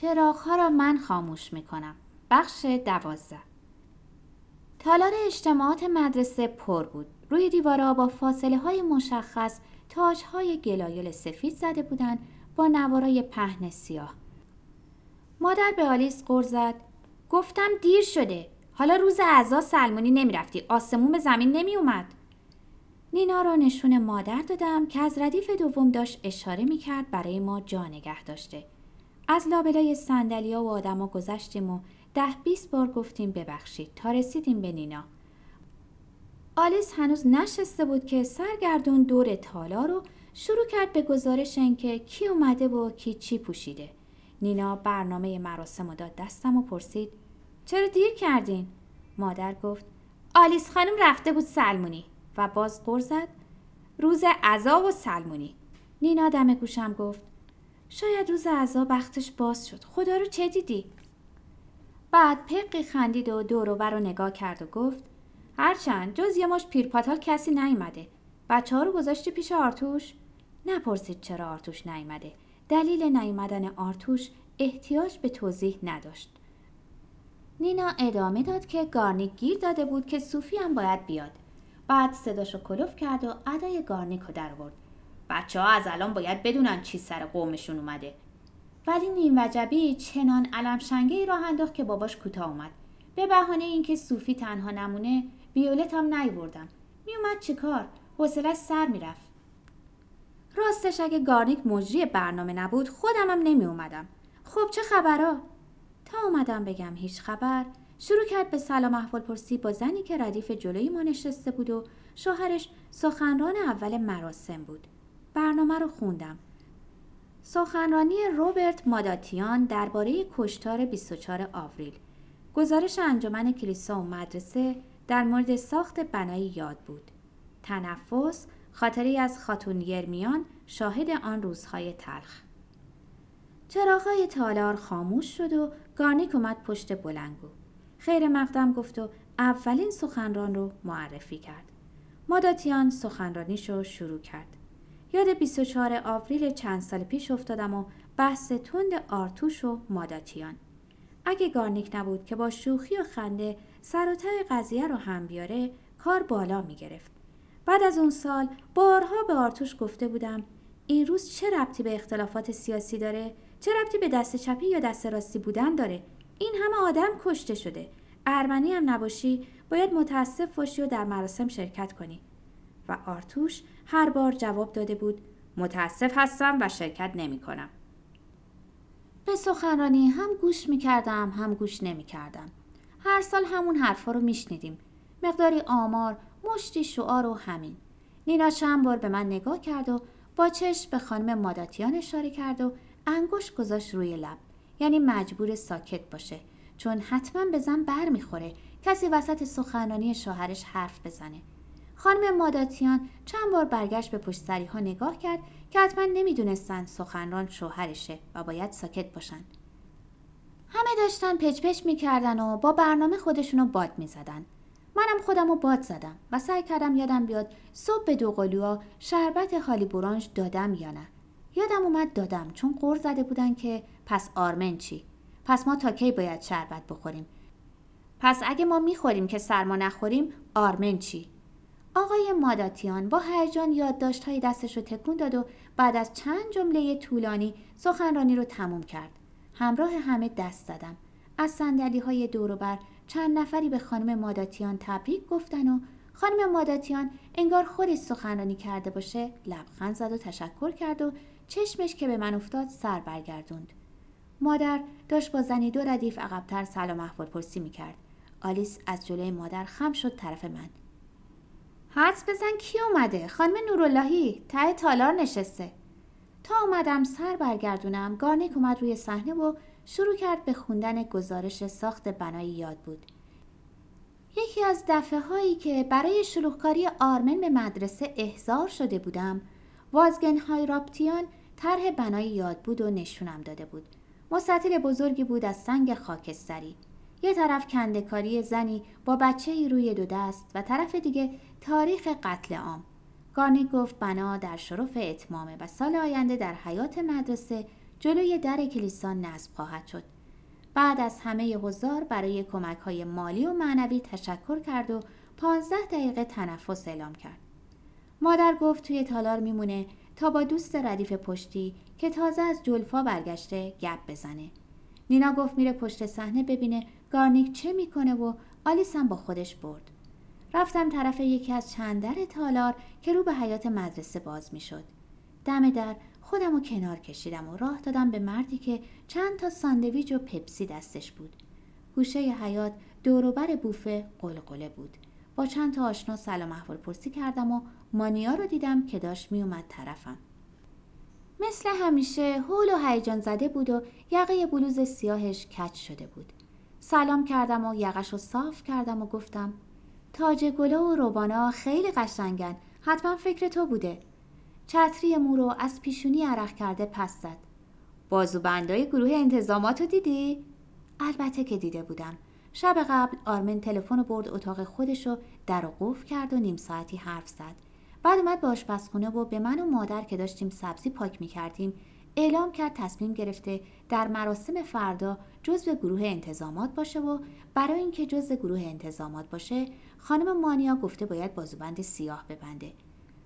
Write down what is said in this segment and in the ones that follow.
چراغها را من خاموش می کنم. بخش دوازده تالار اجتماعات مدرسه پر بود. روی دیوارها با فاصله های مشخص تاج های گلایل سفید زده بودند با نوارای پهن سیاه. مادر به آلیس قر زد گفتم دیر شده حالا روز اعضا سلمونی نمی‌رفتی آسمون به زمین نمی اومد. نینا را نشون مادر دادم که از ردیف دوم داشت اشاره می کرد برای ما جا نگه داشته. از لابلای سندلیا و آدما گذشتیم و ده بیست بار گفتیم ببخشید تا رسیدیم به نینا. آلیس هنوز نشسته بود که سرگردون دور تالا رو شروع کرد به گزارش اینکه کی اومده و کی چی پوشیده. نینا برنامه مراسم و داد دستم و پرسید چرا دیر کردین؟ مادر گفت آلیس خانم رفته بود سلمونی و باز قر زد روز عذا و سلمونی نینا دم گوشم گفت شاید روز عزا بختش باز شد. خدا رو چه دیدی؟ بعد پقی خندید و دور و بر رو نگاه کرد و گفت هرچند جز یه مشت پیرپاتال کسی نیومده. بچه ها رو گذاشتی پیش آرتوش؟ نپرسید چرا آرتوش نیومده. دلیل نیومدن آرتوش احتیاج به توضیح نداشت. نینا ادامه داد که گارنیک گیر داده بود که سوفی هم باید بیاد. بعد صداشو کلوف کرد و ادای گارنیک رو در برد بچه ها از الان باید بدونن چی سر قومشون اومده. ولی نیم وجبی چنان علم شنگه ای راه انداخت که باباش کوتاه اومد. به بهانه اینکه صوفی تنها نمونه ویولت هم نیوردم میومد چیکار؟ حوصلش سر می‌رفت. راستش اگه گارنیک مجری برنامه نبود خودم هم نمی اومدم خب چه خبرها؟ تا اومدم بگم هیچ خبر شروع کرد به سلام احوال پرسی با زنی که ردیف جلوی ما نشسته بود و شوهرش سخنران اول مراسم بود. برنامه رو خوندم. سخنرانی روبرت ماداتیان درباره کشتار 24 آوریل. گزارش انجمن کلیسا و مدرسه در مورد ساخت بنای یاد بود. تنفس خاطری از خاتون یرمیان شاهد آن روزهای تلخ. چراغای تالار خاموش شد و گارنیک اومد پشت بلنگو. خیر مقدم گفت و اولین سخنران رو معرفی کرد. ماداتیان سخنرانیش رو شروع کرد. یاد 24 آوریل چند سال پیش افتادم و بحث تند آرتوش و ماداتیان اگه گارنیک نبود که با شوخی و خنده سر و قضیه رو هم بیاره کار بالا می گرفت. بعد از اون سال بارها به آرتوش گفته بودم این روز چه ربطی به اختلافات سیاسی داره؟ چه ربطی به دست چپی یا دست راستی بودن داره؟ این همه آدم کشته شده. ارمنی هم نباشی باید متاسف باشی و در مراسم شرکت کنی. و آرتوش هر بار جواب داده بود متاسف هستم و شرکت نمی کنم. به سخنرانی هم گوش می کردم هم گوش نمی کردم. هر سال همون حرفا رو میشنیدیم. مقداری آمار، مشتی شعار و همین. نینا چند بار به من نگاه کرد و با چشم به خانم ماداتیان اشاره کرد و انگشت گذاشت روی لب. یعنی مجبور ساکت باشه چون حتما به زن بر می‌خوره کسی وسط سخنرانی شوهرش حرف بزنه. خانم ماداتیان چند بار برگشت به پشت ها نگاه کرد که حتما نمی‌دونستن سخنران شوهرشه و باید ساکت باشن. همه داشتن پچ پچ می‌کردن و با برنامه خودشونو باد می‌زدن. منم خودم رو باد زدم و سعی کردم یادم بیاد صبح به دوقلوها شربت خالی برانج دادم یا نه. یادم اومد دادم چون قور زده بودن که پس آرمن چی؟ پس ما تا کی باید شربت بخوریم؟ پس اگه ما می‌خوریم که سرما نخوریم آرمن چی؟ آقای ماداتیان با هیجان یادداشت‌های دستش رو تکون داد و بعد از چند جمله طولانی سخنرانی رو تموم کرد. همراه همه دست زدم. از سندلی های دوروبر چند نفری به خانم ماداتیان تبریک گفتن و خانم ماداتیان انگار خودش سخنرانی کرده باشه لبخند زد و تشکر کرد و چشمش که به من افتاد سر برگردوند. مادر داشت با زنی دو ردیف عقبتر سلام احوال پرسی می‌کرد. آلیس از جلوی مادر خم شد طرف من. حدس بزن کی اومده؟ خانم نوراللهی ته تالار نشسته. تا اومدم سر برگردونم گارنیک اومد روی صحنه و شروع کرد به خوندن گزارش ساخت بنای یاد بود. یکی از دفعه هایی که برای شلوغکاری آرمن به مدرسه احضار شده بودم وازگن های رابتیان طرح بنای یاد بود و نشونم داده بود. مستطیل بزرگی بود از سنگ خاکستری. یه طرف کندکاری زنی با بچه ای روی دو دست و طرف دیگه تاریخ قتل عام. گارنی گفت بنا در شرف اتمامه و سال آینده در حیات مدرسه جلوی در کلیسا نصب خواهد شد. بعد از همه حضار برای کمک های مالی و معنوی تشکر کرد و پانزده دقیقه تنفس اعلام کرد. مادر گفت توی تالار میمونه تا با دوست ردیف پشتی که تازه از جلفا برگشته گپ بزنه. نینا گفت میره پشت صحنه ببینه گارنیک چه می‌کنه و آلیس هم با خودش برد. رفتم طرف یکی از چند در تالار که رو به حیاط مدرسه باز می‌شد. دم در خودم رو کنار کشیدم و راه دادم به مردی که چند تا ساندویچ و پپسی دستش بود. گوشه حیاط دوروبر بوفه غلغله بود. با چند تا آشنا سلام احوال پرسی کردم و مانیا رو دیدم که داشت میومد طرفم. مثل همیشه هول و هیجان زده بود و یقه بلوز سیاهش کچ شده بود. سلام کردم و یقش رو صاف کردم و گفتم تاج گله و روبانا خیلی قشنگن حتما فکر تو بوده. چتری مورو از پیشونی عرق کرده پس زد. بازوبندای گروه انتظامات رو دیدی؟ البته که دیده بودم. شب قبل آرمن تلفن رو برد اتاق خودش رو در و قفل کرد و نیم ساعتی حرف زد. بعد اومد به آشپزخونه و به من و مادر که داشتیم سبزی پاک می‌کردیم اعلام کرد تصمیم گرفته در مراسم فردا جزو گروه انتظامات باشه و برای اینکه جزو گروه انتظامات باشه خانم مانیا گفته باید بازوبند سیاه ببنده.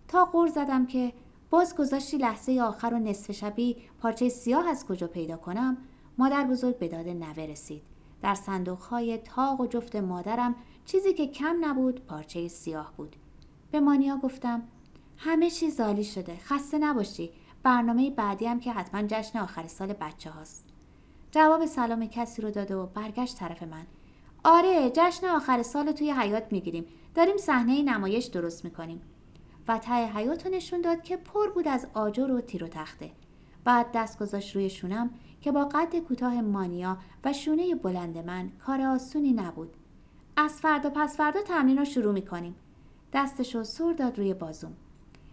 تا قور زدم که باز گذاشتی لحظه آخر و نصف شبی پارچه سیاه از کجا پیدا کنم مادر بزرگ به داد نوه رسید. در صندوقهای تاق و جفت مادرم چیزی که کم نبود پارچه سیاه بود. به مانیا گفتم همه چیز عالی شده خسته نباشی برنامه بعدی هم که حتما جشن آخر سال بچه هاست. جواب سلام کسی رو داده و برگشت طرف من. آره جشن آخر سال توی حیات می‌گیریم. داریم صحنه نمایش درست می‌کنیم. و ته حیات رو نشون داد که پر بود از آجر و تیر و تخته. بعد دست گذاشت روی شونم که با قد کوتاه مانیا و شونه بلند من کار آسونی نبود. از فردا پس فردا تمرین رو شروع می‌کنیم. دستش رو سر داد روی بازوم.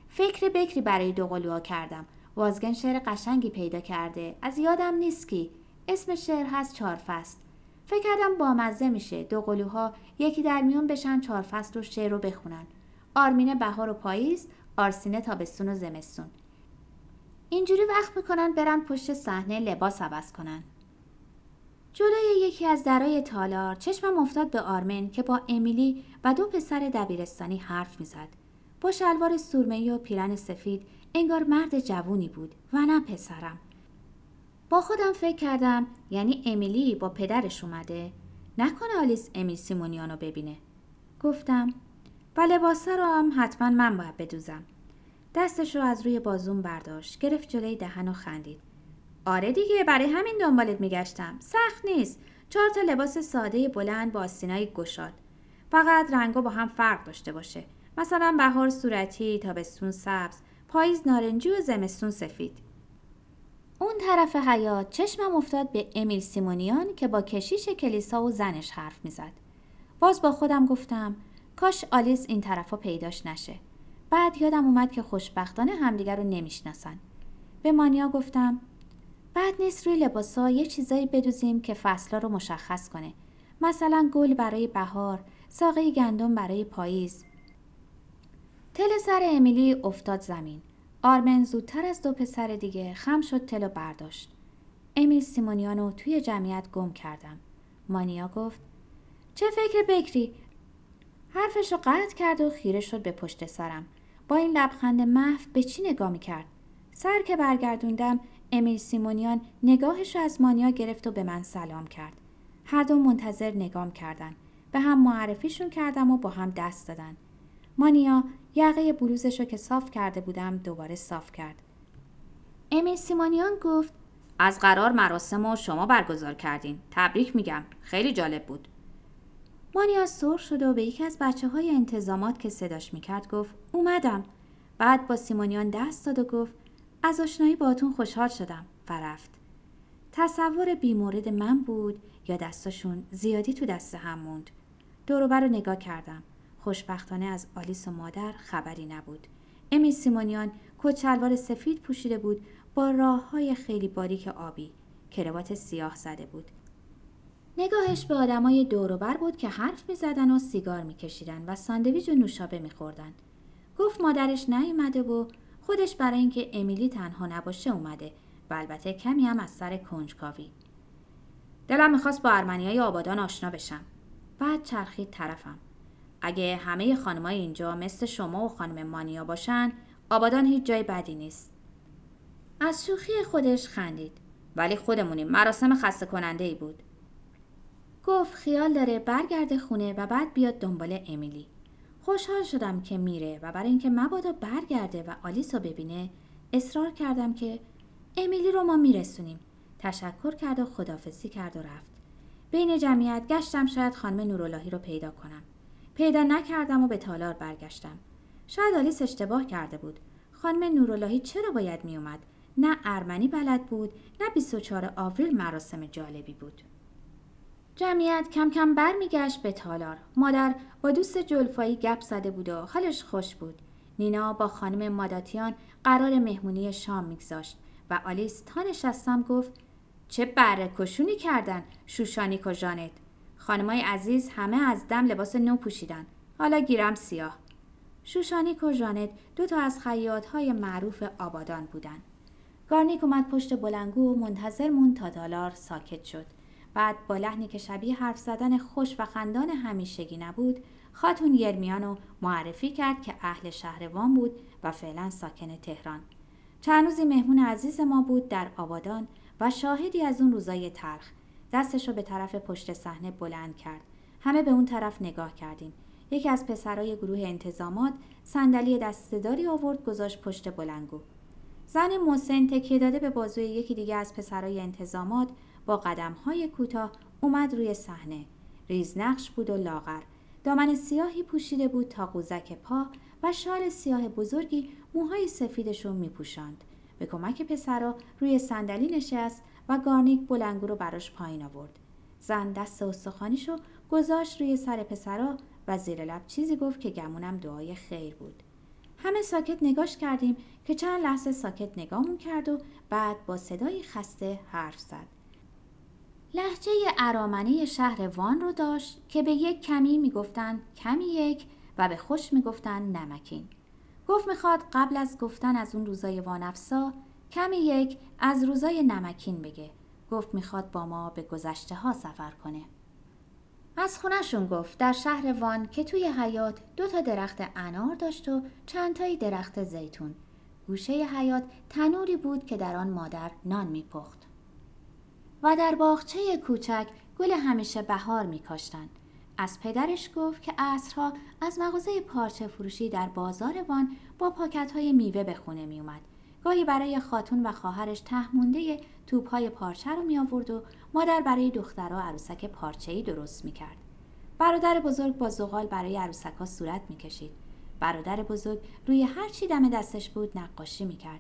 فکر بکری برای دوقلوها کردم. وازگن شعر قشنگی پیدا کرده. از یادم نیست کی. اسم شعر هست چهار فصل فکر کردم بامزه میشه. دوقلوها یکی در میون بشن چهار فصل رو شعر رو بخونن. آرمین بهار و پاییز آرسینه تابستون و زمستون. اینجوری وقت می‌کنن برن پشت صحنه لباس عوض کنن. جلوی یکی از درای تالار چشمم افتاد به آرمن که با امیلی و دو پسر دبیرستانی حرف می‌زد. با شلوار سرمه‌ای و پیرن سفید انگار مرد جوونی بود و نه پسرم. با خودم فکر کردم یعنی امیلی با پدرش اومده نکنه آلیس امیل سیمونیانو ببینه. گفتم و لباسه رو هم حتما من باید بدوزم. دستش رو از روی بازوم برداشت گرفت جلوی دهن و خندید. آره دیگه برای همین دنبالت میگشتم. سخت نیست. چهار تا لباس ساده بلند با آستینای گشاد. فقط رنگا با هم فرق داشته باشه. مثلا بهار صورتی تابستون سبز. پاییز نارنجی و زمستون سفید. اون طرف حیات چشمم افتاد به امیل سیمونیان که با کشیش کلیسا و زنش حرف می‌زد. باز با خودم گفتم کاش آلیس این طرفا پیداش نشه. بعد یادم اومد که خوشبختانه همدیگر رو نمی‌شناسن. به مانیا گفتم بعد نیست روی لباسا یه چیزایی بدوزیم که فصلا رو مشخص کنه. مثلا گل برای بهار ساقه گندم برای پاییز. تل سر امیلی افتاد زمین. آرمن زودتر از دو پسر دیگه خم شد تل و برداشت. امیل سیمونیانو توی جمعیت گم کردم. مانیا گفت چه فکر بکری؟ حرفش رو قطع کرد و خیره شد به پشت سرم. با این لبخند محو به چی نگاه می‌کرد؟ سر که برگردوندم امیل سیمونیان نگاهش رو از مانیا گرفت و به من سلام کرد. هر دو منتظر نگام کردن. به هم معرفیشون کردم و با هم دست دادن. مانیا یقه بلوزش رو که صاف کرده بودم دوباره صاف کرد. امیل سیمونیان گفت از قرار مراسم رو شما برگزار کردین. تبریک میگم. خیلی جالب بود. مانیا سرخ شد و به یکی از بچه های انتظامات که صداش می‌کرد گفت اومدم. بعد با سیمونیان دست داد و گفت از آشنایی باتون خوشحال شدم. و رفت. تصور بیمورد من بود یا دستاشون زیادی تو دست هم موند. دوروبر رو نگاه کردم. خوشبختانه از آلیس و مادر خبری نبود. امی سیمونیان کچلوار سفید پوشیده بود با راه های خیلی باریک آبی. کروات سیاه زده بود. نگاهش به آدمای دوروبر بود که حرف می‌زدن و سیگار میکشیدن و ساندویج و نوشابه میخوردن. گفت مادرش نیومده و خودش برای اینکه امیلی تنها نباشه اومده و البته کمی هم از سر کنجکاوی. دلم می‌خواست با ارمنی های آبادان آشنا بشم. بعد چرخید طرفم. اگه همه خانمای اینجا مثل شما و خانم مانیا باشن آبادان هیچ جای بدی نیست. از شوخی خودش خندید. ولی خودمونیم مراسم خسته کننده ای بود. گفت خیال داره برگرده خونه و بعد بیاد دنبال امیلی. خوشحال شدم که میره و برای اینکه مبادا برگرده و آلیس رو ببینه اصرار کردم که امیلی رو ما میرسونیم. تشکر کرد و خدافزی کرد و رفت. بین جمعیت گشتم شاید خانم نوراللهی رو پیدا کنم. پیدا نکردم و به تالار برگشتم. شاید آلیس اشتباه کرده بود. خانم نوراللهی چرا باید میومد نه ارمنی بلد بود نه 24 آوریل مراسم جالبی بود. جمعیت کم کم برمیگشت به تالار. مادر با دوست جلفایی گپ زده بود و حالش خوش بود. نینا با خانم ماداتیان قرار مهمونی شام میگذاشت و آلیس تا نشستم گفت چه بره کشونی کردن شوشانیک و جانت. خانمای عزیز همه از دم لباس نو پوشیدن. حالا گیرم سیاه. شوشانیک و جانت دو تا از های معروف آبادان بودند. گارنیک اومد پشت بلنگو و منتظر مون تا تالار ساکت شد. بعد با لحنی که شبیه حرف زدن خوش و خندان همیشگی نبود خاتون یرمیانو معرفی کرد که اهل شهر وان بود و فعلا ساکن تهران. چند روزی مهمون عزیز ما بود در آبادان و شاهدی از اون روزای تلخ دستش رو به طرف پشت صحنه بلند کرد. همه به اون طرف نگاه کردیم. یکی از پسرای گروه انتظامات صندلی دستداری آورد گذاشت پشت بلنگو. زن موسن تکیه داده به بازوی یکی دیگه از پسرای انتظامات با قدمهای کوتاه اومد روی صحنه. ریزنقش بود و لاغر. دامن سیاهی پوشیده بود تا قوزک پا و شال سیاه بزرگی موهای سفیدش رو میپوشاند. به کمک پسرا روی صندلی نشست و گارنیک بلنگو رو براش پایین آورد. زن دست استخوانیشو گذاشت روی سر پسرا و زیر لب چیزی گفت که گمونم دعای خیر بود. همه ساکت نگاش کردیم که چند لحظه ساکت نگامون کرد و بعد با صدای خسته حرف زد. لحجه ارامنه شهر وان رو داشت که به یک کمی می‌گفتند کمی یک و به خوش می‌گفتند نمکین. گفت می‌خواد قبل از گفتن از اون روزای وانفسا کمی یک از روزای نمکین بگه. گفت می‌خواد با ما به گذشته ها سفر کنه. از خونشون گفت در شهر وان که توی حیات دو تا درخت انار داشت و چند تایی درخت زیتون. گوشه حیات تنوری بود که در آن مادر نان میپخت. و در باغچه کوچک گل همیشه بهار میکاشتند از پدرش گفت که عصرها از مغازه پارچه فروشی در بازار وان با پاکت های میوه به خونه می اومد. گاهی برای خاتون و خواهرش تهمونده توپ های پارچه رو می آورد و مادر برای دخترها عروسک پارچه‌ای درست می کرد. برادر بزرگ با زغال برای عروسک ها صورت می کشید. برادر بزرگ روی هر چی دم دستش بود نقاشی می کرد.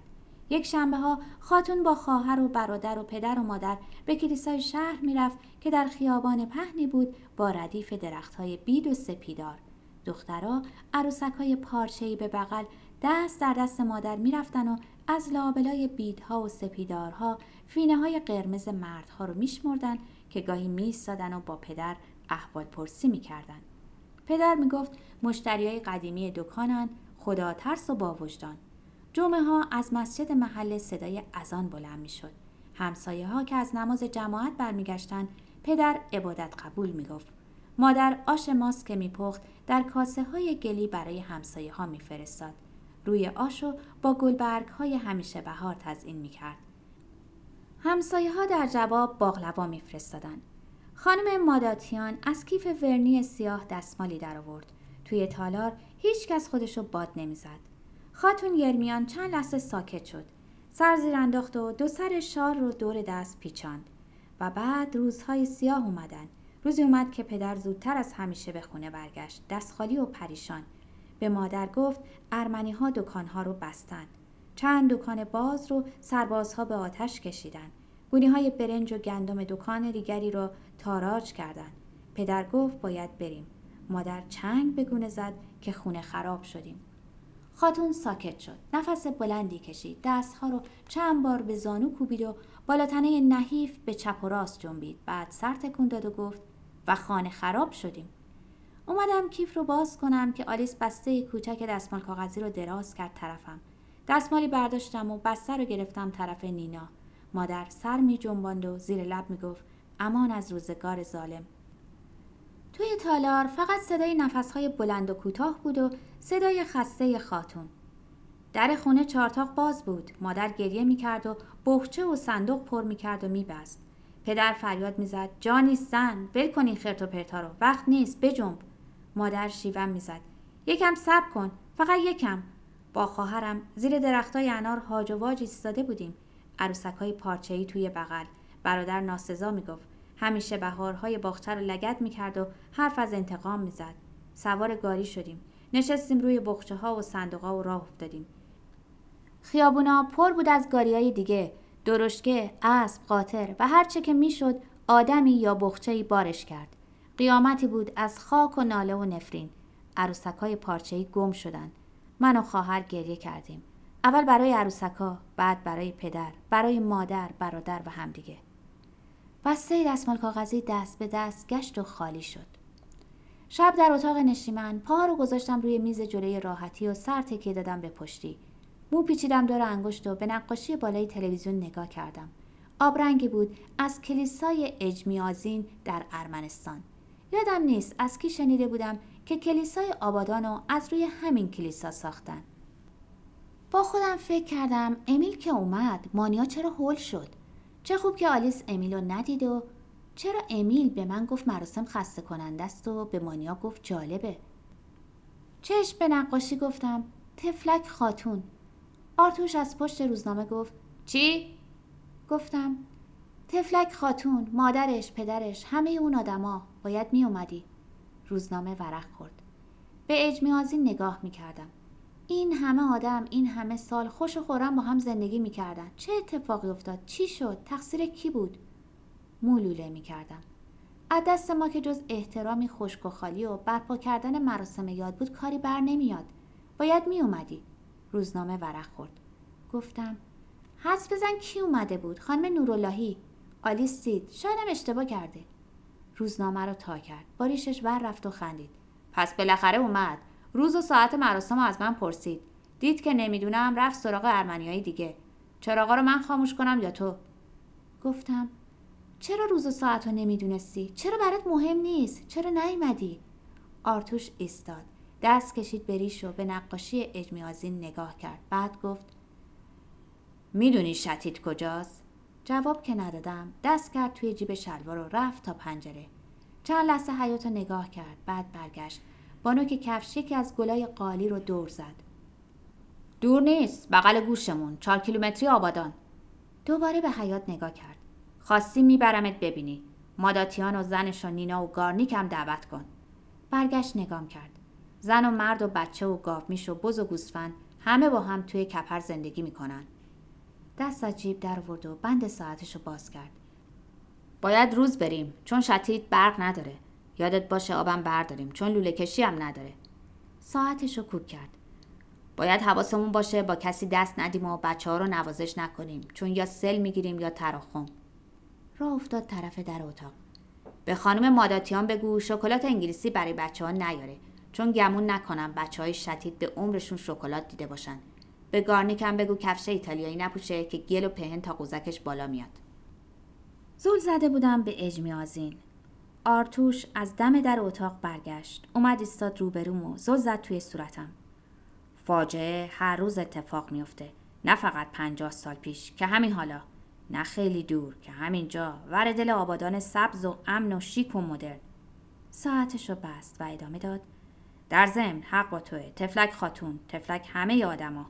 یک شنبه ها خاتون با خواهر و برادر و پدر و مادر به کلیسای شهر می‌رفت که در خیابان پهنی بود با ردیف درخت های بید و سپیدار. دخترها عروسک های پارچه‌ای به بغل دست در دست مادر می‌رفتن و از لابلای بیدها و سپیدارها فینه های قرمز مردها رو میشمردن که گاهی میستادن و با پدر احوال پرسی می‌کردن. پدر می‌گفت مشتری های قدیمی دکانن خدا ترس و با وجدان. جمعه ها از مسجد محل صدای اذان بلند می‌شد. همسایه ها که از نماز جماعت برمیگشتند پدر عبادت قبول می‌گفت. مادر آش ماست که میپخت در کاسه های گلی برای همسایه ها میفرستاد. روی آشو با گلبرگ های همیشه بهار تزئین می‌کرد. همسایه ها در جواب باقلوا میفرستادند. خانم ماداتیان از کیف ورنی سیاه دستمالی در آورد. توی تالار هیچ کس خودشو باد نمی‌زد. خاتون یرمیان چند لحظه ساکت شد. سر زیر انداخت و دو سر شال رو دور دست پیچاند. و بعد روزهای سیاه اومدن. روزی اومد که پدر زودتر از همیشه به خونه برگشت. دستخالی و پریشان. به مادر گفت ارمنی ها دکان ها رو بستن. چند دکان باز رو سربازها به آتش کشیدن. گونی های برنج و گندم دکان دیگری رو تاراج کردند. پدر گفت باید بریم. مادر چنگ به زد که خونه خراب شدیم. خاتون ساکت شد. نفس بلندی کشید. دستها رو چند بار به زانو کوبید و بالاتنه نحیف به چپ و راست جنبید. بعد سر تکون داد و گفت و خانه خراب شدیم. اومدم کیف رو باز کنم که آلیس بسته کوچک دستمال کاغذی رو دراز کرد طرفم. دستمالی برداشتم و بسته رو گرفتم طرف نینا. مادر سر می جنباند و زیر لب می گفت امان از روزگار ظالم. توی تالار فقط صدای نفسهای بلند و کوتاه بود و صدای خسته خاتون. در خونه چارتاق باز بود. مادر گریه می‌کرد و بخچه و صندوق پر می‌کرد و میبست پدر فریاد می‌زد جانی زن ول کن این خرت و پرتا وقت نیست بجنب. مادر شیون می‌زد. یکم صبر کن فقط یکم. با خواهرم زیر درختای انار هاج و واج ایستاده بودیم. عروسک های پارچه‌ای توی بغل. برادر ناسزا می‌گفت. همیشه بهارهای باغچه رو لگت می‌کرد و حرف از انتقام می‌زد. سوار گاری شدیم. نشستیم روی بخچه ها و صندوق و راه افتادیم. خیابونا پر بود از گاری های دیگه. درشکه، اسب، قاطر و هرچه که می‌شد آدمی یا بخچه‌ای بارش کرد. قیامتی بود از خاک و ناله و نفرین. عروسک های پارچه‌ای گم شدند. من و خواهر گریه کردیم. اول برای عروسکا، بعد برای پدر، برای مادر، برادر و همدیگه. بسته دستمال کاغذی دست به دست گشت و خالی شد. شب در اتاق نشیمن پا رو گذاشتم روی میز جلوی راحتی و سر تکیه دادم به پشتی. مو پیچیدم دور انگشت و به نقاشی بالای تلویزیون نگاه کردم. آبرنگی بود از کلیسای اجمیازین در ارمنستان. یادم نیست از کی شنیده بودم که کلیسای آبادانو از روی همین کلیسا ساختن. با خودم فکر کردم امیل که اومد مانیا چرا هول شد چه خوب که آلیس امیلو ندید و چرا امیل به من گفت مراسم خسته کننده است و به مانیا گفت جالبه چشم به نقاشی گفتم تفلک خاتون آرتوش از پشت روزنامه گفت چی؟ گفتم تفلک خاتون مادرش پدرش همه اون آدما باید می اومدی. روزنامه ورق خورد. به اجمیازی نگاه می کردم. این همه آدم این همه سال خوش و خورم با هم زندگی می‌کردن چه اتفاقی افتاد؟ چی شد؟ تقصیر کی بود؟ مولوله می‌کردم از دست ما که جز احترامی خشک و خالی و برپا کردن مراسم یاد بود کاری بر نمیاد باید می اومدی. روزنامه ورق خورد. گفتم حس بزن کی اومده بود؟ خانم نوراللهی. آلیس دید شایدم اشتباه کرده. روزنامه رو تا کرد. باریشش ور رفت و خندید. پس بالاخره اومد. روز و ساعت مراسم از من پرسید. دید که نمی‌دونم رفت سراغ ارمنیای دیگه. چراغا رو من خاموش کنم یا تو؟ گفتم چرا روز و ساعت رو نمی‌دونستی؟ چرا برات مهم نیست؟ چرا نیومدی؟ آرتوش ایستاد. دست کشید بریش و به نقاشی اجمیازین نگاه کرد. بعد گفت می‌دونی شتید کجاست؟ جواب که ندادم. دست کرد توی جیب شلوار و رفت تا پنجره. چند لحظه حیات نگاه کرد. بعد برگشت. با نوک کفش یکی از گلای قالی رو دور زد. دور نیست. بغل گوشمون. چهار کیلومتری آبادان. دوباره به حیات نگاه کرد. خواستی میبرمت ببینی. ماداتیان و زنش و نینا و گارنیک هم دعوت کن. برگشت نگام کرد. زن و مرد و بچه و گاومیش و بز و گوسفند همه با هم توی کپر زندگی می‌کنن. دست از جیب در ورد و بند ساعتش رو باز کرد. باید روز بریم چون شتید برق نداره. یادت باشه آبم برداریم چون لوله کشی هم نداره. ساعتش رو کوک کرد. باید حواسمون باشه با کسی دست ندیم و بچه ها رو نوازش نکنیم چون یا سل می‌گیریم یا تراخم راه افتاد طرف در اتاق. به خانم ماداتیان بگو شکلات انگلیسی برای بچه ها نیاره چون گمون نکنم بچه های شتید به عمرشون شکلات دیده باشن. به گارنیکم بگو کفش ایتالیایی نپوشه که گل و پهن تا قوزکش بالا میاد. زول زده بودم به اجمیازین آرتوش از دم در اتاق برگشت. اومد ایستاد روبروم و زل زد توی صورتم. فاجعه هر روز اتفاق میفته نه فقط پنجاه سال پیش. که همین حالا. نه خیلی دور. که همینجا ور دل آبادان سبز و امن و شیک و مدرن. ساعتش رو بست و ادامه داد. در ضمن حق با توه. تفلک خاتون. تفلک همه آدما.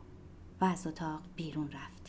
و از اتاق بیرون رفت.